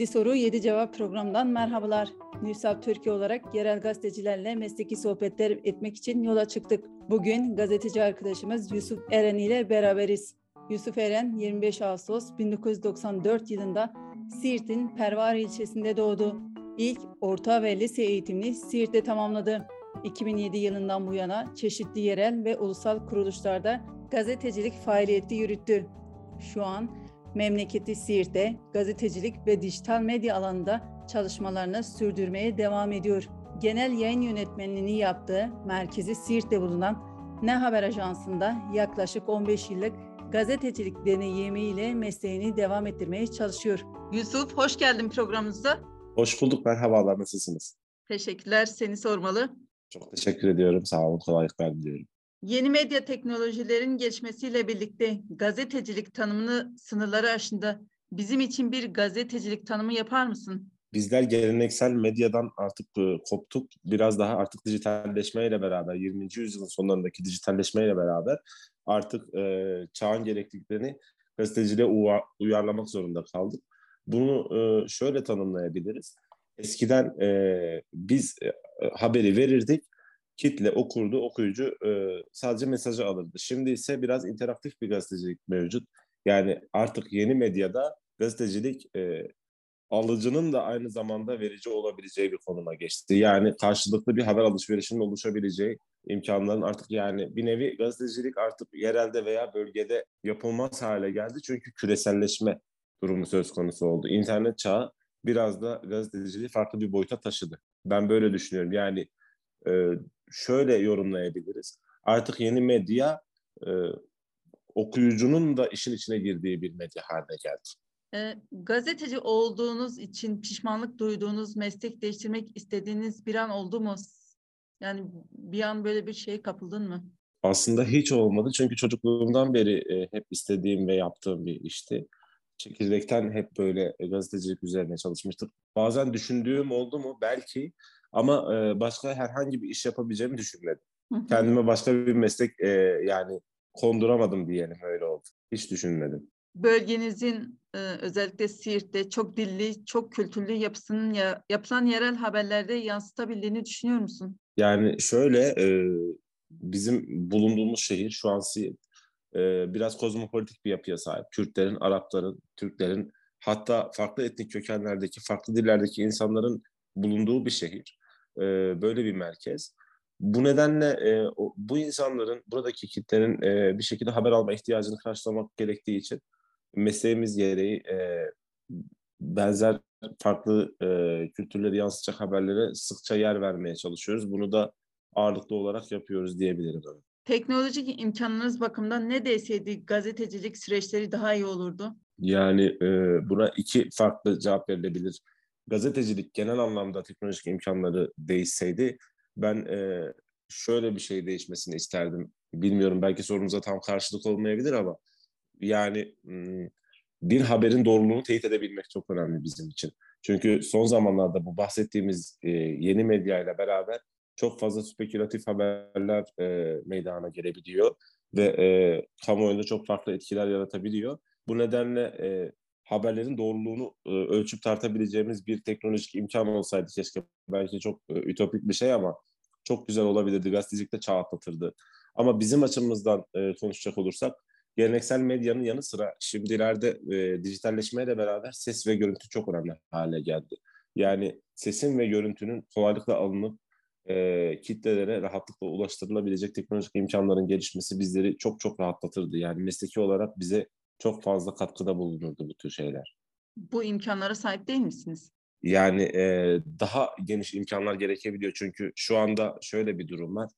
7 soru 7 cevap programından merhabalar. Nüsap Türkiye olarak yerel gazetecilerle mesleki sohbetler etmek için yola çıktık. Bugün gazeteci arkadaşımız Yusuf Eren ile beraberiz. Yusuf Eren 25 Ağustos 1994 yılında Siirt'in Pervari ilçesinde doğdu. İlk orta ve lise eğitimini Siirt'te tamamladı. 2007 yılından bu yana çeşitli yerel ve ulusal kuruluşlarda gazetecilik faaliyeti yürüttü. Şu an memleketi Siirt'te gazetecilik ve dijital medya alanında çalışmalarını sürdürmeye devam ediyor. Genel yayın yönetmenliğini yaptığı merkezi Siirt'te bulunan Ne Haber Ajansı'nda yaklaşık 15 yıllık gazetecilik deneyimiyle mesleğini devam ettirmeye çalışıyor. Yusuf hoş geldin programımıza. Hoş bulduk. Merhabalar. Nasılsınız? Teşekkürler. Seni sormalı. Çok teşekkür ediyorum. Sağ olun. Kolaylıklar diliyorum. Yeni medya teknolojilerin geçmesiyle birlikte gazetecilik tanımını sınırları aşında bizim için bir gazetecilik tanımı yapar mısın? Bizler geleneksel medyadan artık e, koptuk. Biraz daha artık dijitalleşmeyle beraber, 20. yüzyılın sonlarındaki dijitalleşmeyle beraber artık e, çağın gerekliliklerini gazeteciliğe uyarlamak zorunda kaldık. Bunu e, şöyle tanımlayabiliriz. Eskiden e, biz e, haberi verirdik, kitle okurdu, okuyucu e, sadece mesajı alırdı. Şimdi ise biraz interaktif bir gazetecilik mevcut. Yani artık yeni medyada gazetecilik e, alıcının da aynı zamanda verici olabileceği bir konuma geçti. Yani karşılıklı bir haber alışverişinin oluşabileceği imkanların artık yani bir nevi gazetecilik artık yerelde veya bölgede yapılmaz hale geldi. Çünkü küreselleşme durumu söz konusu oldu. İnternet çağı biraz da gazeteciliği farklı bir boyuta taşıdı. Ben böyle düşünüyorum. Yani e, şöyle yorumlayabiliriz. Artık yeni medya e, okuyucunun da işin içine girdiği bir medya haline geldi. E, gazeteci olduğunuz için pişmanlık duyduğunuz, meslek değiştirmek istediğiniz bir an oldu mu? Yani bir an böyle bir şeye kapıldın mı? Aslında hiç olmadı çünkü çocukluğumdan beri e, hep istediğim ve yaptığım bir işti. Çekirdekten hep böyle gazetecilik üzerine çalışmıştık. Bazen düşündüğüm oldu mu? Belki ama e, başka herhangi bir iş yapabileceğimi düşünmedim. Kendime başka bir meslek e, yani konduramadım diyelim öyle oldu. Hiç düşünmedim. Bölgenizin e, özellikle Siirt'te çok dilli, çok kültürlü yapısının ya, yapılan yerel haberlerde yansıtabildiğini düşünüyor musun? Yani şöyle e, bizim bulunduğumuz şehir şu an Siirt e, biraz kozmopolitik bir yapıya sahip. Kürtlerin, Arapların, Türklerin hatta farklı etnik kökenlerdeki, farklı dillerdeki insanların bulunduğu bir şehir. E, böyle bir merkez. Bu nedenle e, o, bu insanların, buradaki kitlerin e, bir şekilde haber alma ihtiyacını karşılamak gerektiği için mesleğimiz gereği e, benzer farklı e, kültürleri yansıtacak haberlere sıkça yer vermeye çalışıyoruz. Bunu da ağırlıklı olarak yapıyoruz diyebilirim. Teknolojik imkanlarınız bakımından ne deseydi gazetecilik süreçleri daha iyi olurdu? Yani e, buna iki farklı cevap verilebilir gazetecilik genel anlamda teknolojik imkanları değişseydi ben e, şöyle bir şey değişmesini isterdim. Bilmiyorum belki sorunuza tam karşılık olmayabilir ama yani bir haberin doğruluğunu teyit edebilmek çok önemli bizim için. Çünkü son zamanlarda bu bahsettiğimiz e, yeni medya ile beraber çok fazla spekülatif haberler e, meydana gelebiliyor ve e, kamuoyunda çok farklı etkiler yaratabiliyor. Bu nedenle e, haberlerin doğruluğunu e, ölçüp tartabileceğimiz bir teknolojik imkan olsaydı keşke belki çok e, ütopik bir şey ama çok güzel olabilirdi. Gazetecilikte çağ atlatırdı. Ama bizim açımızdan e, konuşacak olursak geleneksel medyanın yanı sıra şimdilerde e, dijitalleşmeyle beraber ses ve görüntü çok önemli hale geldi. Yani sesin ve görüntünün kolaylıkla alınıp e, kitlelere rahatlıkla ulaştırılabilecek teknolojik imkanların gelişmesi bizleri çok çok rahatlatırdı. Yani mesleki olarak bize çok fazla katkıda bulunurdu bu tür şeyler. Bu imkanlara sahip değil misiniz? Yani e, daha geniş imkanlar gerekebiliyor çünkü şu anda şöyle bir durum var.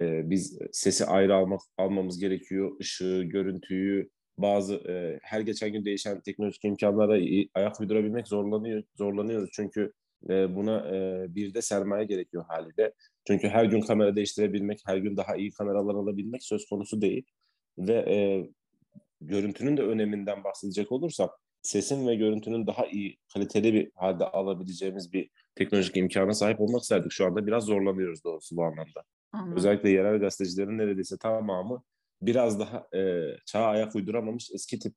E, biz sesi ayrı almak almamız gerekiyor, ışığı, görüntüyü, bazı e, her geçen gün değişen teknolojik imkanlara ayak uydurabilmek zorlanıyor, zorlanıyoruz çünkü e, buna e, bir de sermaye gerekiyor haliyle. Çünkü her gün kamera değiştirebilmek, her gün daha iyi kameralar alabilmek söz konusu değil. Ve e, görüntünün de öneminden bahsedecek olursak sesin ve görüntünün daha iyi kaliteli bir halde alabileceğimiz bir teknolojik imkana sahip olmak isterdik. Şu anda biraz zorlanıyoruz doğrusu bu anlamda. Anladım. Özellikle yerel gazetecilerin neredeyse tamamı biraz daha e, çağa ayak uyduramamış eski tip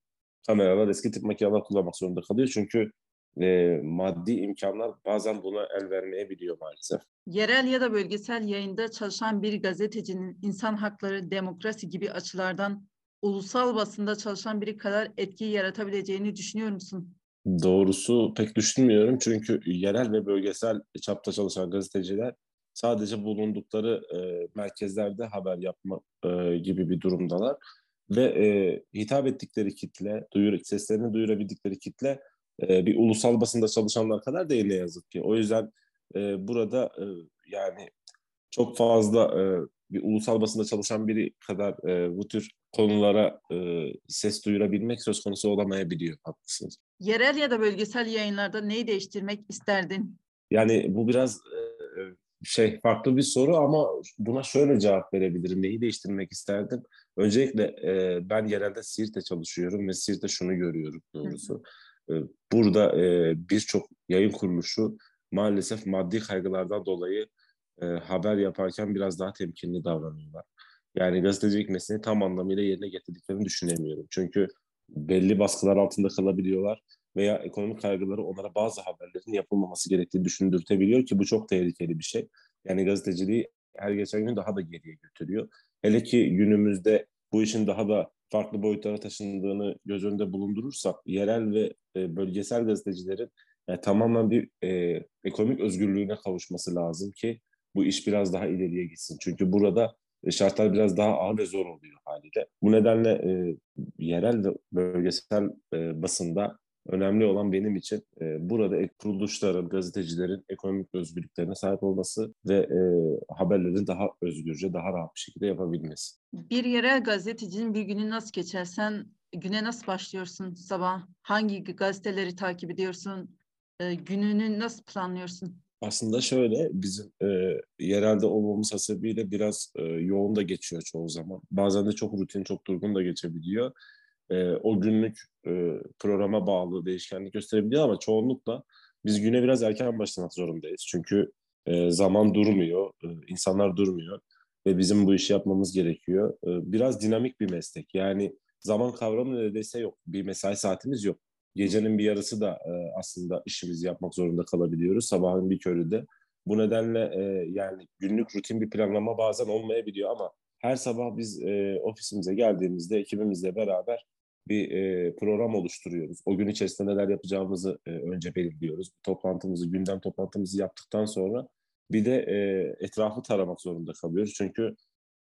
kameralar, eski tip makineler kullanmak zorunda kalıyor. Çünkü e, maddi imkanlar bazen buna el vermeyebiliyor maalesef. Yerel ya da bölgesel yayında çalışan bir gazetecinin insan hakları, demokrasi gibi açılardan ulusal basında çalışan biri kadar etki yaratabileceğini düşünüyor musun? Doğrusu pek düşünmüyorum çünkü yerel ve bölgesel çapta çalışan gazeteciler sadece bulundukları e, merkezlerde haber yapma e, gibi bir durumdalar ve e, hitap ettikleri kitle, duyur, seslerini duyurabildikleri kitle e, bir ulusal basında çalışanlar kadar değil ne yazık ki. O yüzden e, burada e, yani çok fazla e, bir ulusal basında çalışan biri kadar e, bu tür konulara e, ses duyurabilmek söz konusu olamayabiliyor. Haklısınız. Yerel ya da bölgesel yayınlarda neyi değiştirmek isterdin? Yani bu biraz e, şey farklı bir soru ama buna şöyle cevap verebilirim. Neyi değiştirmek isterdim? Öncelikle e, ben yerelde Siirt'te çalışıyorum ve Siirt'te şunu görüyorum doğrusu. E, burada e, birçok yayın kuruluşu maalesef maddi kaygılardan dolayı e, haber yaparken biraz daha temkinli davranıyorlar. Yani gazetecilik mesleğini tam anlamıyla yerine getirdiklerini düşünemiyorum. Çünkü belli baskılar altında kalabiliyorlar veya ekonomik kaygıları onlara bazı haberlerin yapılmaması gerektiği düşündürtebiliyor ki bu çok tehlikeli bir şey. Yani gazeteciliği her geçen gün daha da geriye götürüyor. Hele ki günümüzde bu işin daha da farklı boyutlara taşındığını göz önünde bulundurursak yerel ve e, bölgesel gazetecilerin yani tamamen bir e, ekonomik özgürlüğüne kavuşması lazım ki bu iş biraz daha ileriye gitsin. Çünkü burada e, şartlar biraz daha ağır ve zor oluyor haliyle. Bu nedenle e, yerel ve bölgesel e, basında önemli olan benim için e, burada kuruluşların, gazetecilerin ekonomik özgürlüklerine sahip olması ve e, haberleri daha özgürce, daha rahat bir şekilde yapabilmesi. Bir yerel gazetecinin bir günü nasıl geçer? Sen güne nasıl başlıyorsun sabah? Hangi gazeteleri takip ediyorsun? E, gününü nasıl planlıyorsun? Aslında şöyle bizim e, yerelde olmamız hasebiyle biraz e, yoğun da geçiyor çoğu zaman. Bazen de çok rutin, çok durgun da geçebiliyor. E, o günlük e, programa bağlı değişkenlik gösterebiliyor ama çoğunlukla biz güne biraz erken başlamak zorundayız. Çünkü e, zaman durmuyor, e, insanlar durmuyor ve bizim bu işi yapmamız gerekiyor. E, biraz dinamik bir meslek. Yani zaman kavramı neredeyse yok. Bir mesai saatimiz yok. Gecenin bir yarısı da e, aslında işimizi yapmak zorunda kalabiliyoruz. Sabahın bir köründe. Bu nedenle e, yani günlük rutin bir planlama bazen olmayabiliyor ama her sabah biz e, ofisimize geldiğimizde ekibimizle beraber bir e, program oluşturuyoruz. O gün içerisinde neler yapacağımızı e, önce belirliyoruz. Toplantımızı, gündem toplantımızı yaptıktan sonra bir de e, etrafı taramak zorunda kalıyoruz. Çünkü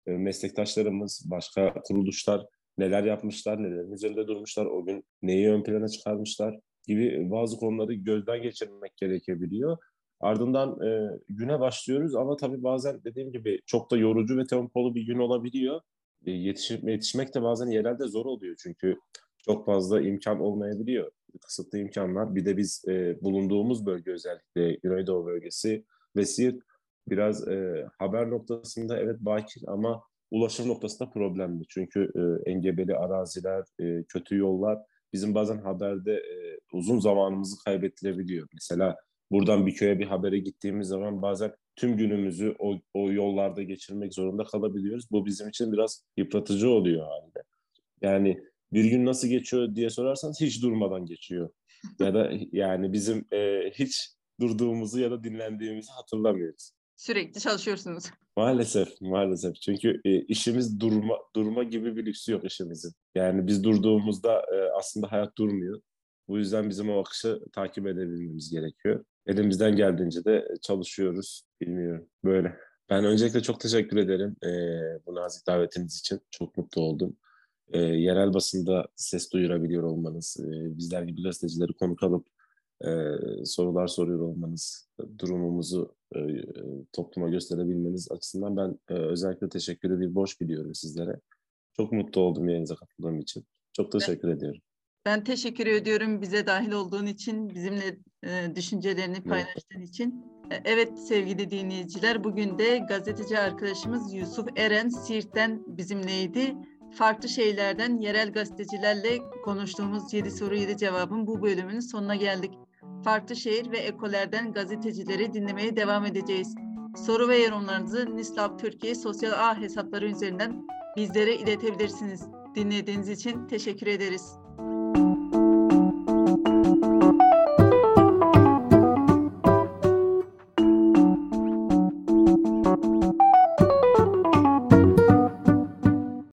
e, meslektaşlarımız, başka kuruluşlar neler yapmışlar, nelerin üzerinde durmuşlar, o gün neyi ön plana çıkarmışlar gibi bazı konuları gözden geçirmek gerekebiliyor. Ardından e, güne başlıyoruz ama tabii bazen dediğim gibi çok da yorucu ve tempolu bir gün olabiliyor. E, yetişip, yetişmek de bazen yerelde zor oluyor çünkü çok fazla imkan olmayabiliyor. Kısıtlı imkanlar. Bir de biz e, bulunduğumuz bölge özellikle Güneydoğu bölgesi ve Siirt biraz e, haber noktasında evet bakir ama ulaşım noktasında problemli. Çünkü e, engebeli araziler, e, kötü yollar bizim bazen haberde e, uzun zamanımızı kaybettirebiliyor. Mesela buradan bir köye bir habere gittiğimiz zaman bazen tüm günümüzü o, o yollarda geçirmek zorunda kalabiliyoruz. Bu bizim için biraz yıpratıcı oluyor halde. Yani bir gün nasıl geçiyor diye sorarsanız hiç durmadan geçiyor. ya da yani bizim e, hiç durduğumuzu ya da dinlendiğimizi hatırlamıyoruz. Sürekli çalışıyorsunuz. Maalesef, maalesef. Çünkü e, işimiz durma durma gibi bir lüksü yok işimizin. Yani biz durduğumuzda e, aslında hayat durmuyor. Bu yüzden bizim o akışı takip edebilmemiz gerekiyor. Elimizden geldiğince de çalışıyoruz. Bilmiyorum. Böyle. Ben öncelikle çok teşekkür ederim e, bu nazik davetiniz için. Çok mutlu oldum. E, yerel basında ses duyurabiliyor olmanız, e, bizler gibi gazetecileri konuk alıp e, sorular soruyor olmanız, durumumuzu e, topluma gösterebilmeniz açısından ben e, özellikle teşekkürü bir borç biliyorum sizlere. Çok mutlu oldum yayınıza katıldığım için. Çok teşekkür ben, ediyorum. Ben teşekkür ediyorum bize dahil olduğun için, bizimle e, düşüncelerini paylaştığın evet. için. E, evet sevgili dinleyiciler, bugün de gazeteci arkadaşımız Yusuf Eren Siirt'ten bizimleydi. Farklı şeylerden yerel gazetecilerle konuştuğumuz 7 soru 7 cevabın bu bölümünün sonuna geldik farklı şehir ve ekolerden gazetecileri dinlemeye devam edeceğiz. Soru ve yorumlarınızı Nislab Türkiye sosyal ağ hesapları üzerinden bizlere iletebilirsiniz. Dinlediğiniz için teşekkür ederiz.